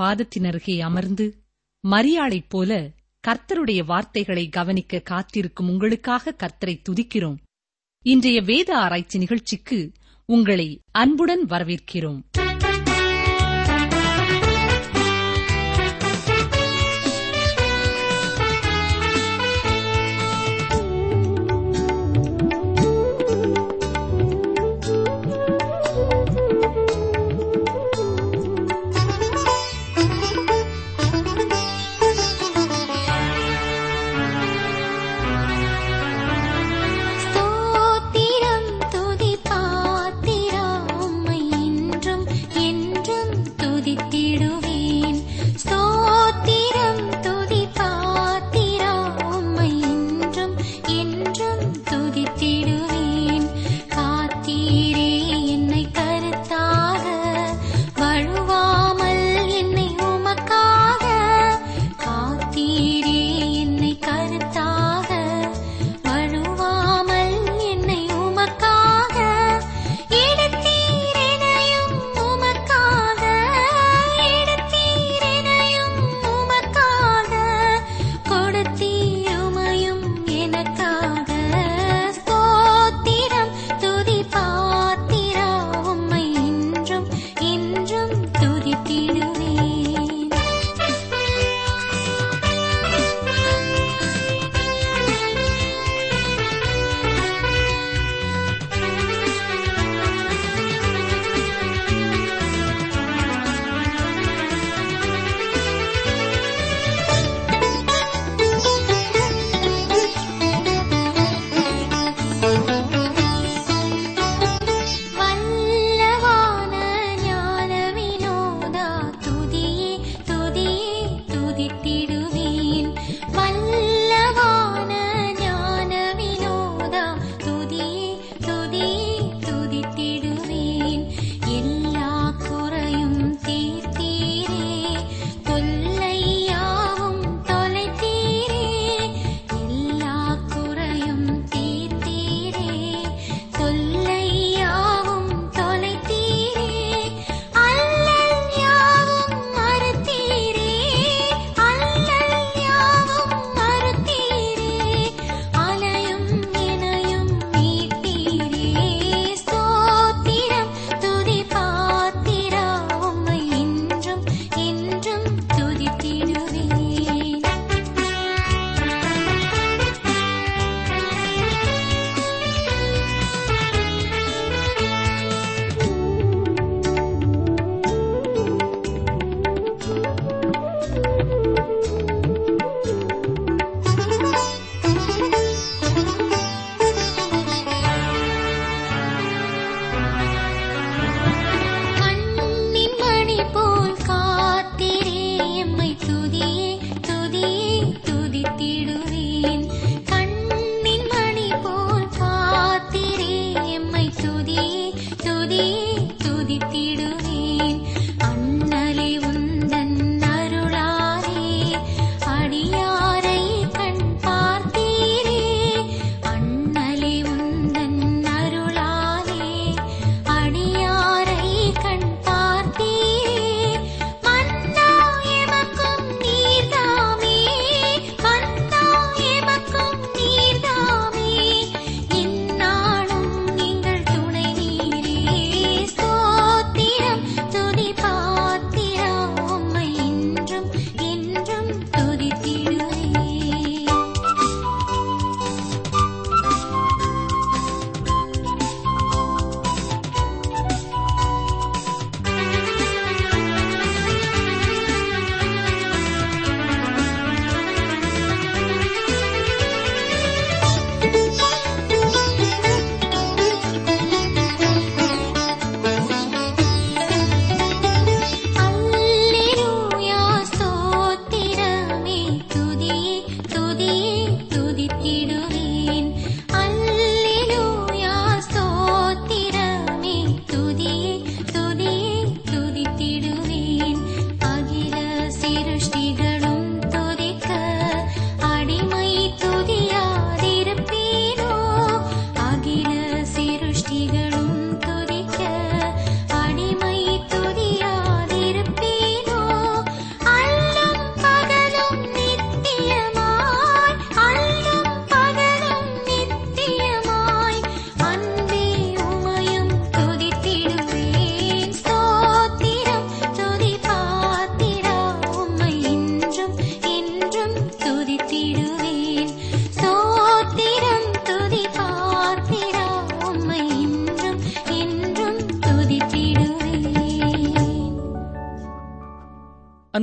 பாதத்தினருகே அமர்ந்து மரியாளைப் போல கர்த்தருடைய வார்த்தைகளை கவனிக்க காத்திருக்கும் உங்களுக்காக கர்த்தரை துதிக்கிறோம். இன்றைய வேத ஆராய்ச்சி நிகழ்ச்சிக்கு உங்களை அன்புடன் வரவேற்கிறோம்.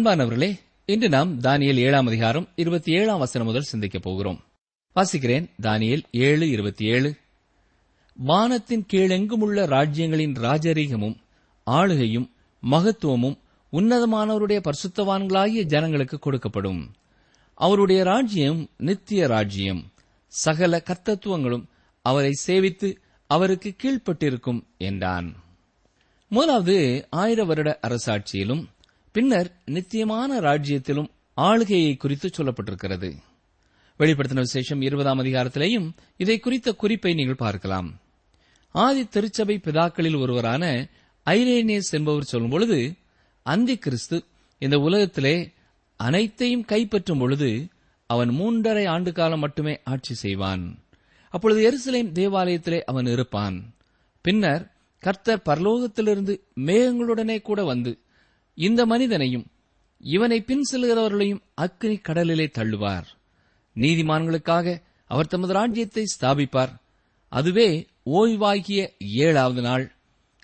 அன்பானவர்களே இன்று நாம் தானியல் ஏழாம் அதிகாரம் இருபத்தி ஏழாம் வசனம் முதல் சிந்திக்கப் போகிறோம். வாசிக்கிறேன் தானியல் ஏழு இருபத்தி ஏழு வானத்தின் கீழெங்கும் உள்ள ராஜ்யங்களின் ராஜரீகமும் ஆளுகையும் மகத்துவமும் உன்னதமானவருடைய பரிசுத்தவான்களாகிய ஜனங்களுக்கு கொடுக்கப்படும். அவருடைய ராஜ்யம் நித்திய ராஜ்யம். சகல கத்தத்துவங்களும் அவரை சேவித்து அவருக்கு கீழ்ப்பட்டிருக்கும் என்றான். முதலாவது ஆயிர வருட அரசாட்சியிலும் பின்னர் நித்தியமான ராஜ்யத்திலும் ஆளுகையை குறித்து சொல்லப்பட்டிருக்கிறது. வெளிப்படுத்தின விசேஷம் இருபதாம் அதிகாரத்திலேயும் இதை குறித்த குறிப்பை நீங்கள் பார்க்கலாம். ஆதி திருச்சபை பிதாக்களில் ஒருவரான ஐரேனியஸ் என்பவர் சொல்லும் பொழுது அந்தி கிறிஸ்து இந்த உலகத்திலே அனைத்தையும் கைப்பற்றும் பொழுது அவன் மூன்றரை ஆண்டு காலம் மட்டுமே ஆட்சி செய்வான். அப்பொழுது எருசலேம் தேவாலயத்திலே அவன் இருப்பான். பின்னர் கர்த்தர் பரலோகத்திலிருந்து மேகங்களுடனே கூட வந்து இந்த மனிதனையும் இவனை பின் செல்கிறவர்களையும் அக்னி கடலிலே தள்ளுவார். நீதிமான்களுக்காக அவர் தமது ராஜ்யத்தை ஸ்தாபிப்பார். அதுவே ஓய்வாகிய ஏழாவது நாள்.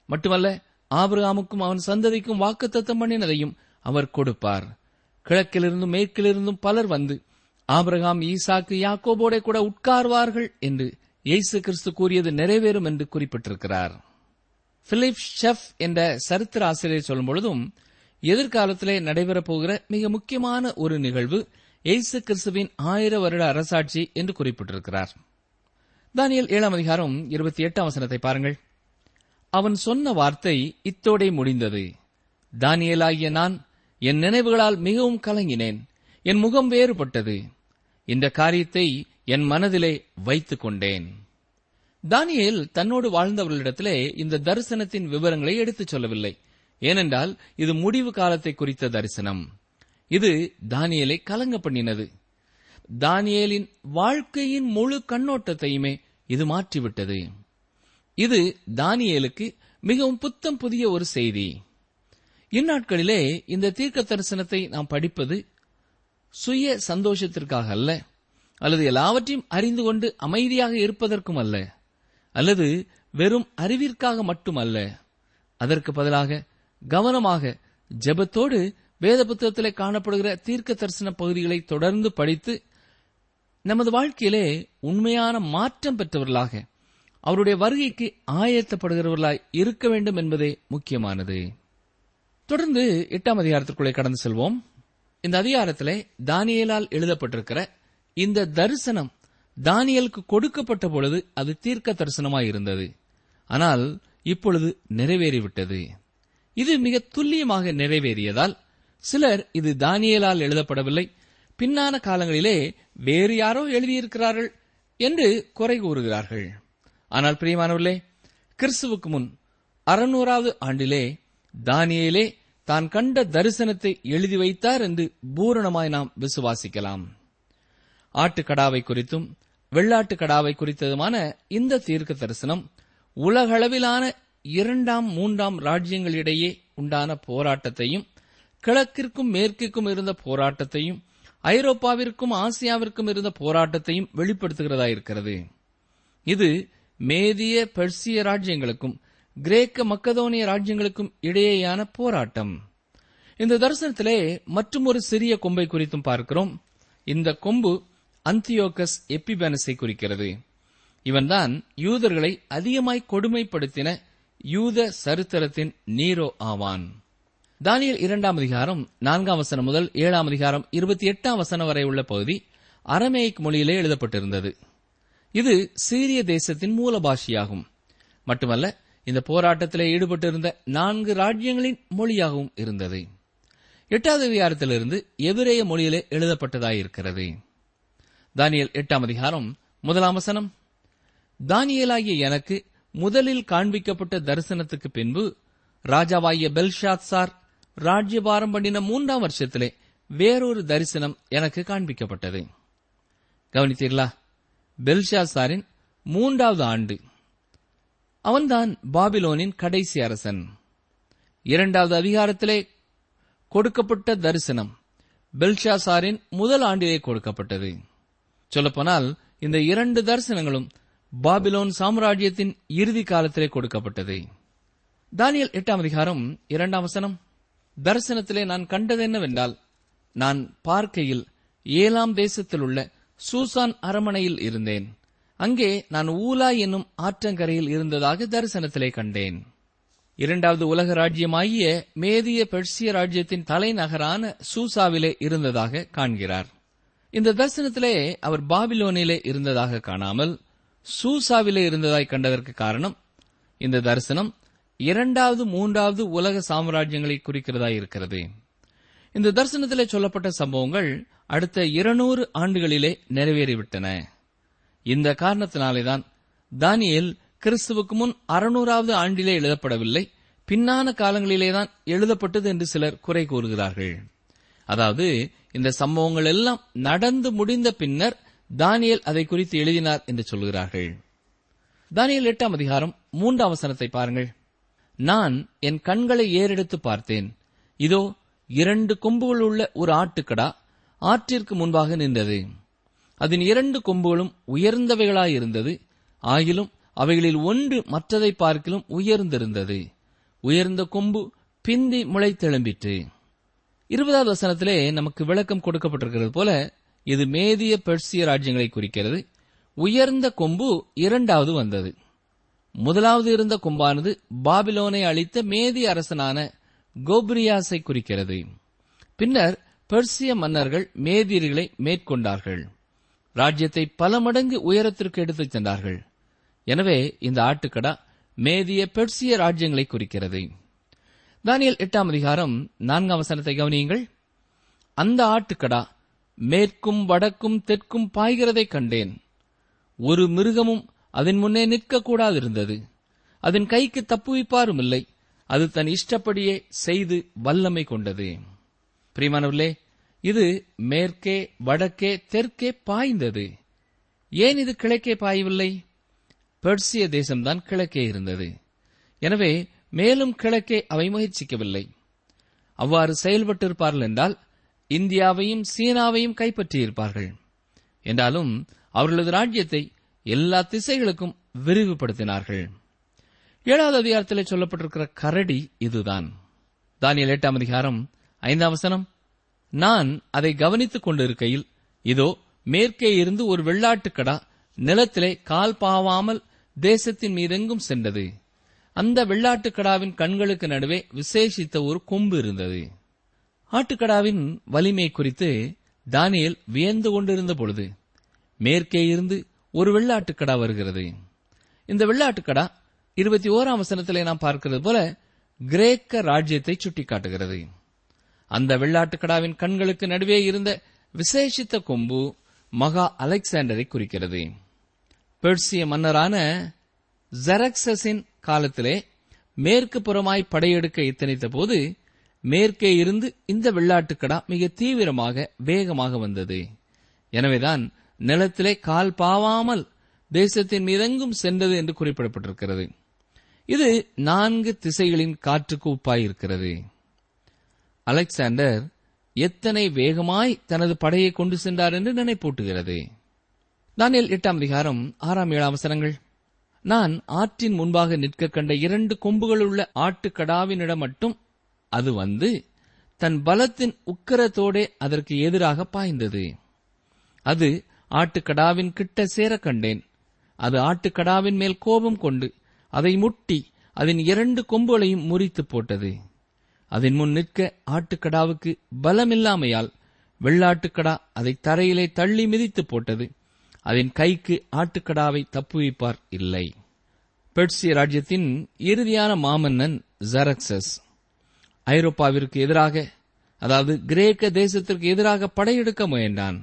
மட்டுமல்ல ஆபிரகாமுக்கும் அவன் சந்ததிக்கும் வாக்குத்தத்தம் பண்ணினதையும் அவர் கொடுப்பார். கிழக்கிலிருந்தும் மேற்கிலிருந்தும் பலர் வந்து ஆபிரகாம் ஈசாக்கு யாக்கோபோட கூட உட்கார்வார்கள் என்று இயேசு கிறிஸ்து கூறியது நிறைவேறும் என்று குறிப்பிட்டிருக்கிறார். பிலிப் ஷெஃப் என்ற சரித்திர ஆசிரியர் சொல்லும் பொழுதும் எதிர்காலத்திலே நடைபெறப்போகிற மிக முக்கியமான ஒரு நிகழ்வு எய்சு கிறிஸ்துவின் ஆயிர வருட அரசாட்சி என்று குறிப்பிட்டிருக்கிறார். தானியல் ஏழாம் அதிகாரம் இருபத்தி எட்டாம் வசனத்தை பாருங்கள். அவன் சொன்ன வார்த்தை இத்தோடே முடிந்தது. தானியலாகிய நான் என் நினைவுகளால் மிகவும் கலங்கினேன். என் முகம் வேறுபட்டது. இந்த காரியத்தை என் மனதிலே வைத்துக் கொண்டேன். தானியல் தன்னோடு வாழ்ந்தவர்களிடத்திலே இந்த தரிசனத்தின் விவரங்களை எடுத்துச் சொல்லவில்லை. ஏனென்றால் இது முடிவு காலத்தை குறித்த தரிசனம். இது தானியலை கலங்க பண்ணினது. தானியலின் வாழ்க்கையின் முழு கண்ணோட்டத்தையுமே இது மாற்றிவிட்டது. இது தானியலுக்கு மிகவும் புத்தம் புதிய ஒரு செய்தி. இந்நாட்களிலே இந்த தீர்க்க தரிசனத்தை நாம் படிப்பது சுய சந்தோஷத்திற்காக அல்ல அல்லது எல்லாவற்றையும் அறிந்து கொண்டு அமைதியாக இருப்பதற்கும் அல்ல அல்லது வெறும் அறிவிற்காக மட்டுமல்ல அதற்கு பதிலாக கவனமாக ஜெபத்தோடு வேத புத்தகத்திலே காணப்படுகிற தீர்க்க தரிசன பகுதிகளை தொடர்ந்து படித்து நமது வாழ்க்கையிலே உண்மையான மாற்றம் பெற்றவர்களாக அவருடைய வருகைக்கு ஆயத்தப்படுகிறவர்களாய் இருக்க வேண்டும் என்பதே முக்கியமானது. தொடர்ந்து எட்டாம் அதிகாரத்திற்குள்ளே கடந்து செல்வோம். இந்த அதிகாரத்திலே தானியலால் எழுதப்பட்டிருக்கிற இந்த தரிசனம் தானியலுக்கு கொடுக்கப்பட்ட பொழுது அது தீர்க்க தரிசனமாய் இருந்தது. ஆனால் இப்பொழுது நிறைவேறிவிட்டது. இது மிக துல்லியமாக நிறைவேறியதால் சிலர் இது தானியலால் எழுதப்படவில்லை. பின்னான காலங்களிலே வேறு யாரோ எழுதியிருக்கிறார்கள் என்று குறை கூறுகிறார்கள். ஆனால் பிரியமானவர்களே கிறிஸ்துவுக்கு முன் அறுநூறாவது ஆண்டிலே தானியலே தான் கண்ட தரிசனத்தை எழுதி வைத்தார் என்று பூரணமாய் நாம் விசுவாசிக்கலாம். ஆட்டுக்கடாவை குறித்தும் வெள்ளாட்டு கடாவை குறித்ததுமான இந்த தீர்க்க தரிசனம் உலகளவிலான இரண்டாம் மூன்றாம் ராஜ்யங்களிடையே உண்டான போராட்டத்தையும் கிழக்கிற்கும் மேற்கிற்கும் இருந்த போராட்டத்தையும் ஐரோப்பாவிற்கும் ஆசியாவிற்கும் இருந்த போராட்டத்தையும் வெளிப்படுத்துகிறதா இருக்கிறது. இது மேதிய பெர்சிய ராஜ்யங்களுக்கும் கிரேக்க மக்கதோனிய ராஜ்யங்களுக்கும் இடையேயான போராட்டம். இந்த தரிசனத்திலே மற்றும் ஒரு சிறிய கொம்பை குறித்தும் பார்க்கிறோம். இந்த கொம்பு அந்தியோகஸ் எப்பிபேனஸை குறிக்கிறது. இவன்தான் யூதர்களை அதிகமாய் கொடுமைப்படுத்தின யூத சரித்திரத்தின் நீரோ ஆவான். தானியல் இரண்டாம் அதிகாரம் நான்காம் வசனம் முதல் ஏழாம் அதிகாரம் இருபத்தி எட்டாம் வசனம் வரை உள்ள பகுதி அரமேயிக் மொழியிலே எழுதப்பட்டிருந்தது. இது சீரிய தேசத்தின் மூல பாஷையாகும் மட்டுமல்ல இந்த போராட்டத்திலே ஈடுபட்டிருந்த நான்கு ராஜ்யங்களின் மொழியாகவும் இருந்தது. எட்டாவது அதிகாரத்திலிருந்து எபிரேய மொழியிலே எழுதப்பட்டதாயிருக்கிறது. தானியல் எட்டாம் அதிகாரம் முதலாம் வசனம். தானியலாகிய எனக்கு முதலில் காண்பிக்கப்பட்ட தரிசனத்துக்கு பின்பு ராஜாவாகிய பெல்ஷாத் சார் ராஜ்யபாரம் பண்ணின மூன்றாம் வருஷத்திலே வேறொரு தரிசனம் எனக்கு காண்பிக்கப்பட்டது. கவனித்தீர்களா? பெல்ஷாசாரின் மூன்றாவது ஆண்டு. அவன்தான் பாபிலோனின் கடைசி அரசன். இரண்டாவது அதிகாரத்திலே கொடுக்கப்பட்ட தரிசனம் பெல்ஷாசாரின் முதல் ஆண்டிலே கொடுக்கப்பட்டது. சொல்லப்போனால் இந்த இரண்டு தரிசனங்களும் பாபிலோன் சாம்ராஜ்யத்தின் இறுதி காலத்திலே கொடுக்கப்பட்டது. தானியல் எட்டாம் அதிகாரம் இரண்டாம் வசனம். தரிசனத்திலே நான் கண்டது என்னவென்றால் நான் பார்க்கையில் ஏழாம் தேசத்தில் உள்ள சூசான் அரமனையில் இருந்தேன். அங்கே நான் ஊலா என்னும் ஆற்றங்கரையில் இருந்ததாக தரிசனத்திலே கண்டேன். இரண்டாவது உலக ராஜ்யமாகிய மேதிய பெர்சிய ராஜ்யத்தின் தலைநகரான சூசாவிலே இருந்ததாக காண்கிறார். இந்த தரிசனத்திலே அவர் பாபிலோனிலே இருந்ததாக காணாமல் சூசாவிலே இருந்ததாய் கண்டதற்கு காரணம் இந்த தரிசனம் இரண்டாவது மூன்றாவது உலக சாம்ராஜ்யங்களை குறிக்கிறதாய் இருக்கிறது. இந்த தரிசனத்திலே சொல்லப்பட்ட சம்பவங்கள் அடுத்த இருநூறு ஆண்டுகளிலே நிறைவேறிவிட்டன. இந்த காரணத்தினாலேதான் தானியல் கிறிஸ்துவுக்கு முன் அறுநூறாவது ஆண்டிலே எழுதப்படவில்லை பின்னான காலங்களிலேதான் எழுதப்பட்டது என்று சிலர் குறை கூறுகிறார்கள். அதாவது இந்த சம்பவங்கள் எல்லாம் நடந்து முடிந்த பின்னர் தானியல் அதை குறித்து எழுதினார் என்று சொல்கிறார்கள் தானியல் எட்டாம் அதிகாரம் மூன்றாம் வசனத்தை பாருங்கள். நான் என் கண்களை ஏறெடுத்து பார்த்தேன். இதோ இரண்டு கொம்புகள் உள்ள ஒரு ஆட்டுக்கடா ஆற்றிற்கு முன்பாக நின்றது. அதன் இரண்டு கொம்புகளும் உயர்ந்தவைகளாயிருந்தது ஆகிலும் அவைகளில் ஒன்று மற்றதை பார்க்கிலும் உயர்ந்திருந்தது. உயர்ந்த கொம்பு பிந்தி முளைத்தெழும்பிற்று. இருபதாவது வசனத்திலே நமக்கு விளக்கம் கொடுக்கப்பட்டிருக்கிறது போல இது மேதிய பெர்சிய ராஜ்யங்களை குறிக்கிறது. உயர்ந்த கொம்பு இரண்டாவது வந்தது. முதலாவது இருந்த கொம்பானது பாபிலோனை அளித்த மேதி அரசனான கோபிரியாஸை குறிக்கிறது. பின்னர் பெர்சிய மன்னர்கள் மேதியர்களை மேற்கொண்டார்கள். ராஜ்யத்தை பல மடங்கு உயரத்திற்கு எடுத்துச் சென்றார்கள். எனவே இந்த ஆட்டுக்கடா மேதிய பெர்சிய ராஜ்யங்களை குறிக்கிறது. தானியல் எட்டாம் அதிகாரம் நான்காம் வசனத்தை கவனியுங்கள். அந்த ஆட்டுக்கடா மேற்கும் வடக்கும் தெற்கும் பாய்கிறதைக் கண்டேன். ஒரு மிருகமும் அதன் முன்னே நிற்கக்கூடாதிருந்தது. அதன் கைக்கு தப்புவிப்பாரும் இல்லை அது தன் இஷ்டப்படியே செய்து வல்லமை கொண்டது. பிரிமானவர்களே இது மேற்கே வடக்கே தெற்கே பாய்ந்தது. ஏன் இது கிழக்கே பாயவில்லை? பெர்சிய தேசம்தான் கிழக்கே இருந்தது. எனவே மேலும் கிழக்கே அவை முயற்சிக்கவில்லை. அவ்வாறு செயல்பட்டிருப்பார்கள் என்றால் இந்தியாவையும் சீனாவையும் கைப்பற்றியிருப்பார்கள். என்றாலும் அவர்களது ராஜ்யத்தை எல்லா திசைகளுக்கும் விரிவுபடுத்தினார்கள். ஏழாவது அதிகாரத்தில் சொல்லப்பட்டிருக்கிற கரடி இதுதான். தானியல் எட்டாம் அதிகாரம் ஐந்தாம் வசனம். நான் அதை கவனித்துக் கொண்டிருக்கையில் இதோ மேற்கே இருந்து ஒரு வெள்ளாட்டுக்கடா நிலத்திலே கால் பாவாமல் தேசத்தின் மீதெங்கும் சென்றது. அந்த வெள்ளாட்டுக்கடாவின் கண்களுக்கு நடுவே விசேஷித்த ஒரு கொம்பு இருந்தது. ஆட்டுக்கடாவின் வலிமை குறித்து தானியல் வியந்து கொண்டிருந்த பொழுது மேற்கே இருந்து ஒரு வெள்ளாட்டுக்கடா வருகிறது. இந்த வெள்ளாட்டுக்கடா இருபத்தி ஓராம் வசனத்திலே நாம் பார்க்கிறது போல கிரேக்க ராஜ்யத்தை சுட்டிக்காட்டுகிறது. அந்த வெள்ளாட்டுக்கடாவின் கண்களுக்கு நடுவே இருந்த விசேஷித்த கொம்பு மகா அலெக்சாண்டரை குறிக்கிறது. பெர்சிய மன்னரான ஜெரக்சஸின் காலத்திலே மேற்கு புறமாய் படையெடுக்க எத்தனித்த போது மேற்கே இருந்து இந்த வெள்ளாட்டுக்கடா மிக தீவிரமாக வேகமாக வந்தது. எனவேதான் நிலத்திலே கால் பாவாமல் தேசத்தின் மீதெங்கும் சென்றது என்று குறிப்பிடப்பட்டிருக்கிறது. இது நான்கு திசைகளின் காற்றுக்கு உப்பாயிருக்கிறது. அலெக்சாண்டர் எத்தனை வேகமாய் தனது படையை கொண்டு சென்றார் என்று நினைப்பூட்டுகிறது. தானியல் எட்டாம் அதிகாரம் ஆறாம் ஏழாம் அவசரங்கள் நான் ஆற்றின் முன்பாக நிற்க கண்ட இரண்டு கொம்புகளுள்ள ஆட்டுக்கடாவினிடம் மட்டும் அது வந்து தன் பலத்தின் உக்கரத்தோடே அதற்கு எதிராக பாய்ந்தது. அது ஆட்டுக்கடாவின் கிட்ட சேர கண்டேன். அது ஆட்டுக்கடாவின் மேல் கோபம் கொண்டு அதை முட்டி அதன் இரண்டு கொம்புகளையும் முறித்து போட்டது. அதன் முன் நிற்க ஆட்டுக்கடாவுக்கு பலமில்லாமையால் வெள்ளாட்டுக்கடா அதை தரையிலே தள்ளி மிதித்து போட்டது. அதன் கைக்கு ஆட்டுக்கடாவை தப்புவிப்பார் இல்லை. பெர்சிய ராஜ்யத்தின் இறுதியான மாமன்னன் ஜரக்சஸ். ஐரோப்பாவிற்கு எதிராக அதாவது கிரேக்க தேசத்திற்கு எதிராக படையெடுக்க முயன்றான்.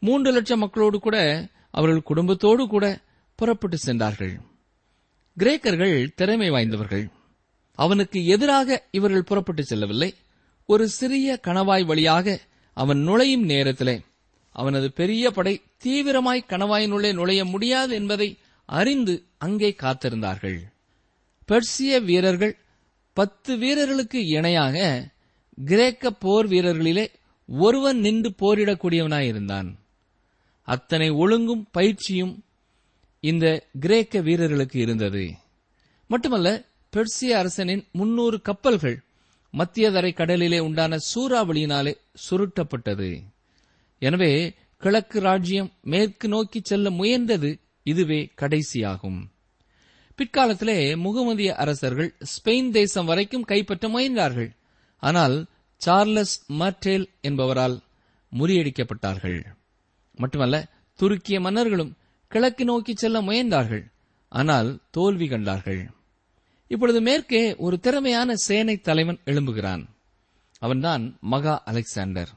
மூன்று லட்சம் மக்களோடு கூட அவர்கள் குடும்பத்தோடு கூட புறப்பட்டு சென்றார்கள். கிரேக்கர்கள் திறமை வாய்ந்தவர்கள். அவனுக்கு எதிராக இவர்கள் புறப்பட்டு செல்லவில்லை. ஒரு சிறிய கணவாய் வழியாக அவன் நுழையும் நேரத்திலே அவனது பெரிய படை தீவிரமாய் கணவாயினுள்ளே நுழைய முடியாது என்பதை அறிந்து அங்கே காத்திருந்தார்கள். பெர்சிய வீரர்கள் பத்து வீரர்களுக்கு இணையாக கிரேக்க போர் வீரர்களிலே ஒருவன் நின்று போரிடக்கூடியவனாயிருந்தான் அத்தனை ஒழுங்கும் பயிற்சியும் இந்த கிரேக்க வீரர்களுக்கு இருந்தது. மட்டுமல்ல பெர்சிய அரசனின் முன்னூறு கப்பல்கள் மத்தியதரை கடலிலே உண்டான சூறாவளியினாலே சுருட்டப்பட்டது. எனவே கிழக்கு ராஜ்யம் மேற்கு நோக்கி செல்ல முயன்றது இதுவே கடைசியாகும். பிற்காலத்திலே முகமதிய அரசர்கள் ஸ்பெயின் தேசம் வரைக்கும் கைப்பற்ற முயன்றார்கள். ஆனால் சார்லஸ் மர்டேல் என்பவரால் முறியடிக்கப்பட்டார்கள். மட்டுமல்ல துருக்கிய மன்னர்களும் கிழக்கு நோக்கி செல்ல முயன்றார்கள். ஆனால் தோல்வி கண்டார்கள். இப்பொழுது மேற்கே ஒரு திறமையான சேனை தலைவன் எழும்புகிறான். அவன்தான் மகா அலெக்சாண்டர்.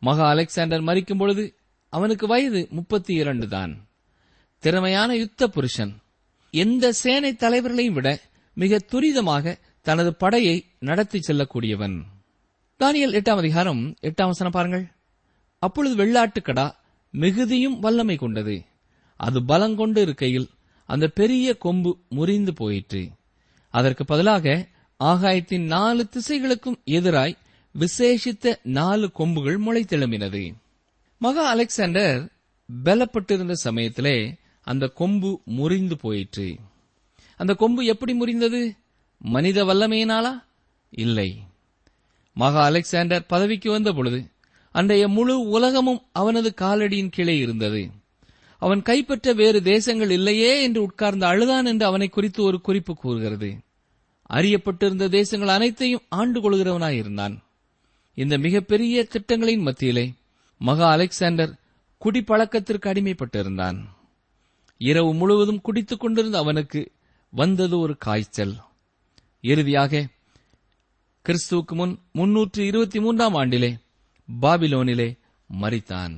மகா அலெக்சாண்டர் மறிக்கும் பொழுது அவனுக்கு வயது முப்பத்தி இரண்டு தான். திறமையான யுத்த புருஷன். எந்த சேனை தலைவர்களையும் விட மிக துரிதமாக தனது படையை நடத்தி செல்லக்கூடியவன். தானியல் எட்டாம் அதிகாரம் எட்டாம் வசனம் பாருங்கள். அப்பொழுது வெள்ளாட்டுக்கடா மிகுதியும் வல்லமை கொண்டது. அது பலங்கொண்டு இருக்கையில் அந்த பெரிய கொம்பு முறிந்து போயிற்று. அதற்கு பதிலாக ஆகாயத்தின் நாலு திசைகளுக்கும் எதிராய் விசேஷித்த நாலு கொம்புகள் முளைத்தெழும்பினது. மகா அலெக்சாண்டர் பலப்பட்டிருந்த சமயத்திலே அந்த கொம்பு முறிந்து போயிற்று. அந்த கொம்பு எப்படி முறிந்தது? மனித வல்லமையினாலா? இல்லை. மகா அலெக்சாண்டர் பதவிக்கு வந்த பொழுது அன்றைய முழு உலகமும் அவனது காலடியின் கீழே இருந்தது. அவன் கைப்பற்ற வேறு தேசங்கள் இல்லையே என்று உட்கார்ந்து அழுதான் என்று அவனை குறித்து ஒரு குறிப்பு கூறுகிறது. அறியப்பட்டிருந்த தேசங்கள் அனைத்தையும் ஆண்டு கொள்கிறவனாயிருந்தான் இந்த மிகப்பெரிய திட்டங்களின் மத்தியிலே மகா அலெக்சாண்டர் குடிப்பழக்கத்திற்கு அடிமைப்பட்டிருந்தான். இரவு முழுவதும் குடித்துக் கொண்டிருந்த அவனுக்கு வந்தது ஒரு காய்ச்சல். இறுதியாக கிறிஸ்துவுக்கு முன் முன்னூற்று இருபத்தி மூன்றாம் ஆண்டிலே பாபிலோனிலே மறித்தான்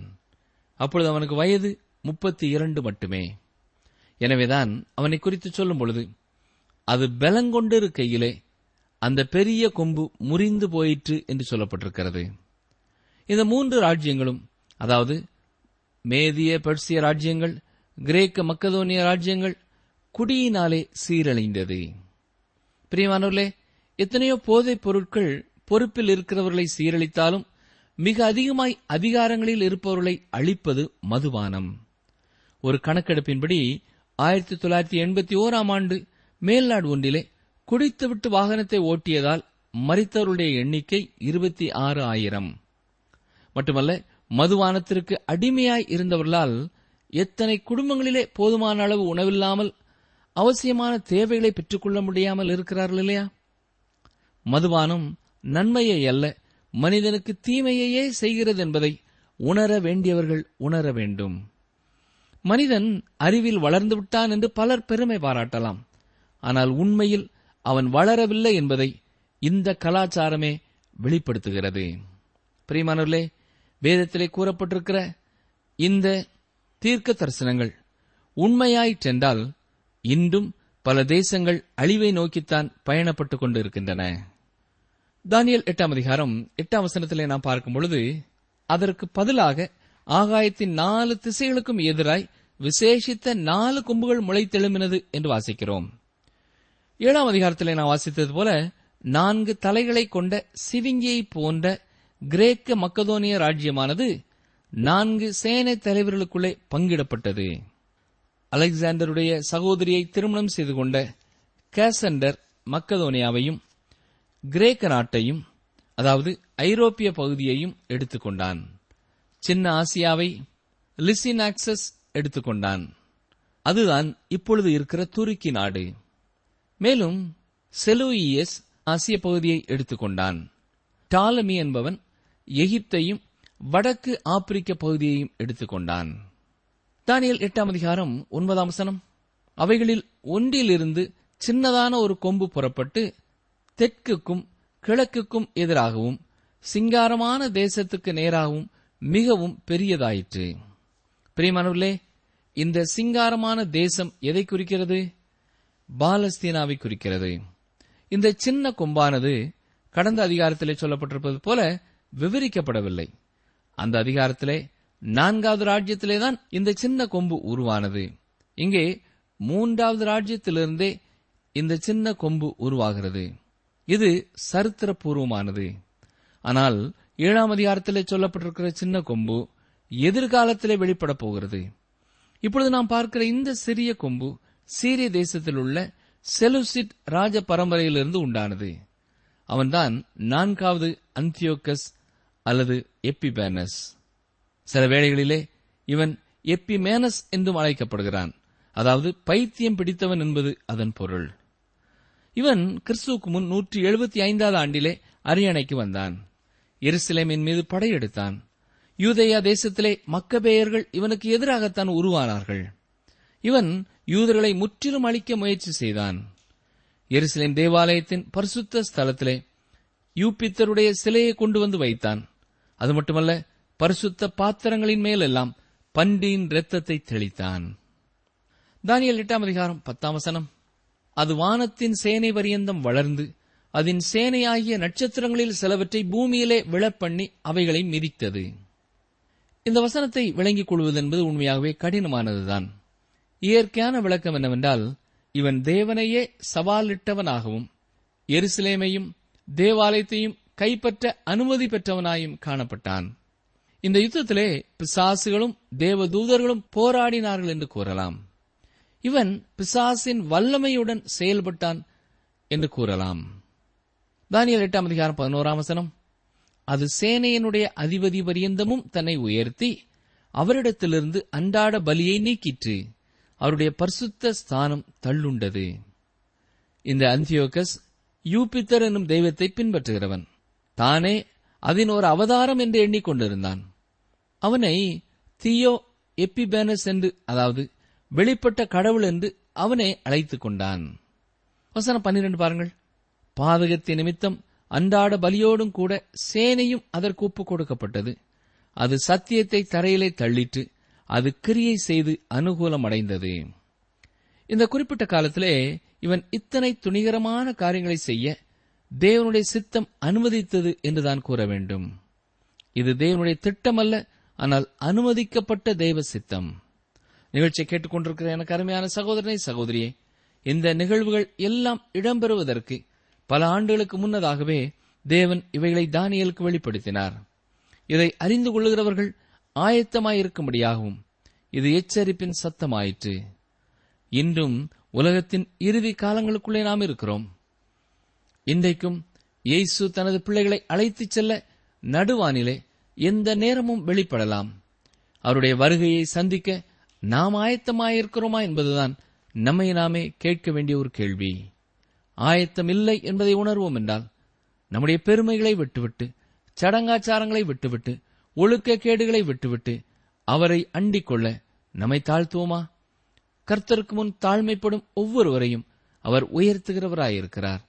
அப்பொழுது அவனுக்கு வயது முப்பத்தி இரண்டு மட்டுமே. எனவேதான் அவனை குறித்து சொல்லும் பொழுது அது பலங்கொண்டிருக்கையிலே அந்த பெரிய கொம்பு முறிந்து போயிற்று என்று சொல்லப்பட்டிருக்கிறது. இந்த மூன்று ராஜ்யங்களும் அதாவது மேதிய பெர்சிய ராஜ்யங்கள் கிரேக்க மக்கதோனிய ராஜ்யங்கள் குடியினாலே சீரழிந்தது. பிரியமானவர்களே எத்தனையோ போதைப் பொருட்கள் பொறுப்பில் இருக்கிறவர்களை சீரழித்தாலும் மிக அதிகமாய் அதிகாரங்களில் இருப்பவர்களை அழிப்பது மதுபானம். ஒரு கணக்கெடுப்பின்படி ஆயிரத்தி தொள்ளாயிரத்தி எண்பத்தி ஓராம் ஆண்டு மேல்நாடு ஒன்றிலே குடித்துவிட்டு வாகனத்தை ஓட்டியதால் மறித்தவருடைய எண்ணிக்கை இருபத்தி ஆறு ஆயிரம். மட்டுமல்ல மதுபானத்திற்கு அடிமையாய் இருந்தவர்களால் எத்தனை குடும்பங்களிலே போதுமான அளவு உணவில்லாமல் அவசியமான தேவைகளை பெற்றுக்கொள்ள முடியாமல் இருக்கிறார்கள் இல்லையா? மதுபானம் நன்மையை அல்ல மனிதனுக்கு தீமையையே செய்கிறது என்பதை உணர வேண்டியவர்கள் உணர வேண்டும். மனிதன் அறிவில் வளர்ந்து விட்டான் என்று பலர் பெருமை பாராட்டலாம். ஆனால் உண்மையில் அவன் வளரவில்லை என்பதை இந்த கலாச்சாரமே வெளிப்படுத்துகிறது. பிரியமானவர்களே வேதத்திலே கூறப்பட்டிருக்கிற இந்த தீர்க்க தரிசனங்கள் உண்மையாயிற்றென்றால் இன்றும் பல தேசங்கள் அழிவை நோக்கித்தான் பயணப்பட்டுக் கொண்டு இருக்கின்றன தானியல் எட்டாம் அதிகாரம் எட்டாம் வசனத்திலே நாம் பார்க்கும் பொழுது அதற்கு பதிலாக ஆகாயத்தின் நாலு திசைகளுக்கும் எதிராய் விசேஷித்த நாலு கொம்புகள் முளைத்தெழும்பினது என்று வாசிக்கிறோம். ஏழாம் அதிகாரத்திலே நான் வாசித்தது போல நான்கு தலைகளை கொண்ட சிவிங்கியை போன்ற கிரேக்க மக்கதோனிய ராஜ்யமானது நான்கு சேனை தலைவர்களுக்குள்ளே பங்கிடப்பட்டது. அலெக்சாண்டருடைய சகோதரியை திருமணம் செய்து கொண்ட கேசண்டர் மக்கதோனியாவையும் கிரேக்க நாட்டையும் அதாவது ஐரோப்பிய பகுதியையும் எடுத்துக்கொண்டான் சின்ன ஆசியாவை லிசினாக்சஸ் எடுத்துக்கொண்டான் அதுதான் இப்பொழுது இருக்கிற துருக்கி நாடு. மேலும் செலூயியஸ் ஆசிய பகுதியை எடுத்துக்கொண்டான் டாலமி என்பவன் எகிப்தையும் வடக்கு ஆப்பிரிக்க பகுதியையும் எடுத்துக்கொண்டான். தானியல் எட்டாம் அதிகாரம் ஒன்பதாம் சனம் அவைகளில் ஒன்றிலிருந்து சின்னதான ஒரு கொம்பு புறப்பட்டு தெற்குக்கும் கிழக்குக்கும் எதிராகவும் சிங்காரமான தேசத்துக்கு நேராகவும் மிகவும் பெரியதாயிற்று. பிரியமானவர்களே இந்த சிங்காரமான தேசம் எதை குறிக்கிறது? பாலஸ்தீனாவை குறிக்கிறது. இந்த சின்ன கொம்பானது கடந்த அதிகாரத்திலே சொல்லப்பட்டிருப்பது போல விவரிக்கப்படவில்லை. அந்த அதிகாரத்திலே நான்காவது ராஜ்யத்திலே தான் இந்த சின்ன கொம்பு உருவானது. இங்கே மூன்றாவது ராஜ்யத்திலிருந்தே இந்த சின்ன கொம்பு உருவாகிறது. இது சரித்திரபூர்வமானது. ஆனால் ஏழாம் அதிகாரத்திலே சொல்லப்பட்டிருக்கிற சின்ன கொம்பு எதிர்காலத்திலே வெளிப்பட போகிறது. இப்பொழுது நாம் பார்க்கிற இந்த சிறிய கொம்பு சீரிய தேசத்தில் உள்ள செலுசிட் ராஜ பரம்பரையிலிருந்து உண்டானது. அவன்தான் நான்காவது அந்தியோகஸ் அல்லது எப்பிபேனஸ் சில வேளைகளிலே இவன் எப்பிமேனஸ் என்றும் அழைக்கப்படுகிறான். அதாவது பைத்தியம் பிடித்தவன் என்பது அதன் பொருள். இவன் கிறிஸ்துவுக்கு முன் நூற்றி எழுபத்தி ஐந்தாவது ஆண்டிலே அரியணைக்கு வந்தான். எருசலேமின் மீது படையெடுத்தான் யூதேயா தேசத்திலே மக்கபேயர்கள் இவனுக்கு எதிராகத்தான் உருவானார்கள். இவன் யூதர்களை முற்றிலும் அழிக்க முயற்சி செய்தான். எருசலேம் தேவாலயத்தின் பரிசுத்த ஸ்தலத்திலே யூபித்தருடைய சிலையை கொண்டு வந்து வைத்தான். அது மட்டுமல்ல பரிசுத்த பாத்திரங்களின் மேலெல்லாம் பன்றியின் இரத்தத்தை தெளித்தான். தானியல் எட்டாம் அதிகாரம் பத்தாம் வசனம். அது வானத்தின் சேனை பரியந்தம் வளர்ந்து அதன் சேனையாகிய நட்சத்திரங்களில் சிலவற்றை பூமியிலே விழப்பண்ணி அவைகளை மிதித்தது. இந்த வசனத்தை விளங்கிக் கொள்வது என்பது உண்மையாகவே கடினமானதுதான். இயற்கையான விளக்கம் என்னவென்றால் இவன் தேவனையே சவாலிட்டவனாகவும் எருசலேமையும் தேவாலயத்தையும் கைப்பற்ற அனுமதி பெற்றவனாயும் காணப்பட்டான். இந்த யுத்தத்திலே பிசாசுகளும் தேவதூதர்களும் போராடினார்கள் என்று கூறலாம். இவன் பிசாசின் வல்லமையுடன் செயல்பட்டான் என்று கூறலாம். தானியல் எட்டாம் அதிகாரம் பதினோராம் வசனம். அது சேனையினுடைய அதிபதி பரியந்தமும் தன்னை உயர்த்தி அவரிடத்திலிருந்து அன்றாட பலியை நீக்கிற்று. அவருடைய பரிசுத்த ஸ்தானம் தள்ளுண்டது. இந்த அந்தியோகஸ் யூபித்தர் என்னும் தெய்வத்தை பின்பற்றுகிறவன். தானே அதன் ஒரு அவதாரம் என்று எண்ணிக்கொண்டிருந்தான். அவனை தியோ எப்பிபேனஸ் என்று அதாவது வெளிப்பட்ட கடவுள் என்று அவனை அழைத்துக் கொண்டான். வசனம் பன்னிரண்டு பாருங்கள். பாதகத்தின் நிமித்தம் அன்றாட பலியோடும் கூட சேனையும் அதற்கு ஒப்புக் கொடுக்கப்பட்டது. அது சத்தியத்தை தரையிலே தள்ளிட்டு அது கிரியை செய்து அனுகூலம் அடைந்தது இந்த குறிப்பிட்ட காலத்திலே இவன் இத்தனை துணிகரமான காரியங்களை செய்ய தேவனுடைய சித்தம் அனுமதித்தது என்றுதான் கூற வேண்டும். இது தேவனுடைய திட்டம் அல்ல ஆனால் அனுமதிக்கப்பட்ட தெய்வ சித்தம். நிகழ்ச்சியை கேட்டுக்கொண்டிருக்கிற எனக்கு அருமையான சகோதரனை சகோதரியே இந்த நிகழ்வுகள் எல்லாம் இடம்பெறுவதற்கு பல ஆண்டுகளுக்கு முன்னதாகவே தேவன் இவைகளை தானியலுக்கு வெளிப்படுத்தினார். இதை அறிந்து கொள்ளுகிறவர்கள் ஆயத்தமாயிருக்கும்படியாகவும் இது எச்சரிப்பின் சத்தமாயிற்று. இன்றும் உலகத்தின் இறுதி காலங்களுக்குள்ளே நாம் இருக்கிறோம். இன்றைக்கும் இயேசு தனது பிள்ளைகளை அழைத்துச் செல்ல நடுவானிலே எந்த நேரமும் வெளிப்படலாம். அவருடைய வருகையை சந்திக்க நாம் ஆயத்தமாயிருக்கிறோமா என்பதுதான் நம்மை நாமே கேட்க வேண்டிய ஒரு கேள்வி. ஆயத்தம் இல்லை என்பதை உணர்வோம் என்றால் நம்முடைய பெருமைகளை விட்டுவிட்டு சடங்காச்சாரங்களை விட்டுவிட்டு ஒழுக்க கேடுகளை விட்டுவிட்டு அவரை அண்டிக் கொள்ள நம்மை தாழ்த்துவோமா? கர்த்தருக்கு முன் தாழ்மைப்படும் ஒவ்வொருவரையும் அவர் உயர்த்துகிறவராயிருக்கிறார்.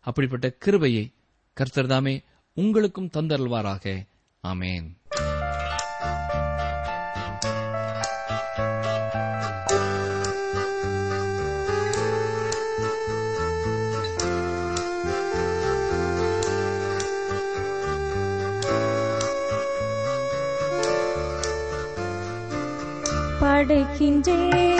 அப்படிப்பட்ட கிருபையை கர்த்தர் தாமே உங்களுக்கும் தந்தருள்வாராக. ஆமேன். படைக்கின்றேன்.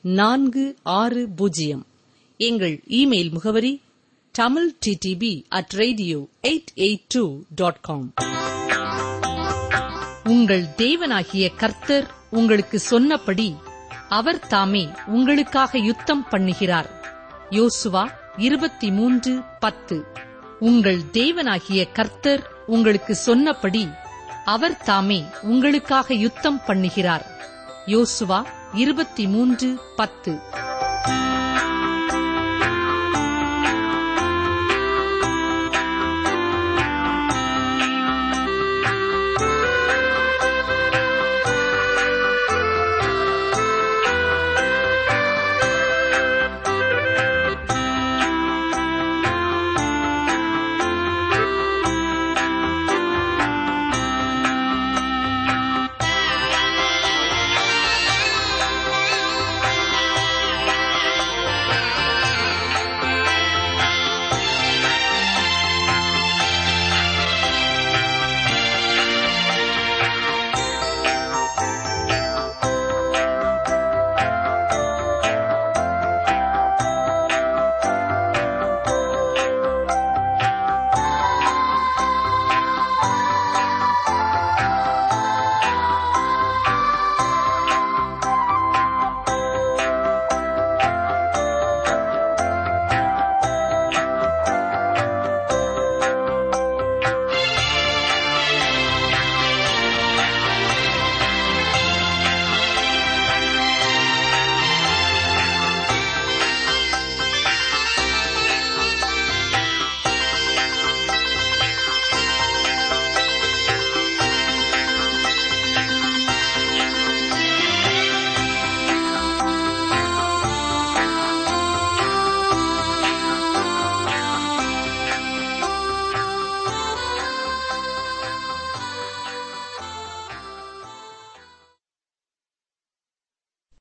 நான்கு ஆறு பூஜ்ஜியம். எங்கள் இமெயில் முகவரி Tamil DDP at radio eight eight two dot com உங்கள் தேவனாகிய கர்த்தர் உங்களுக்கு சொன்னபடி அவர் தாமே உங்களுக்காக யுத்தம் பண்ணுகிறார். யோசுவா இருபத்தி மூன்று பத்து. உங்கள் தேவனாகிய கர்த்தர் உங்களுக்கு சொன்னபடி அவர் தாமே உங்களுக்காக யுத்தம் பண்ணுகிறார். யோசுவா இருபத்தி மூன்று பத்து.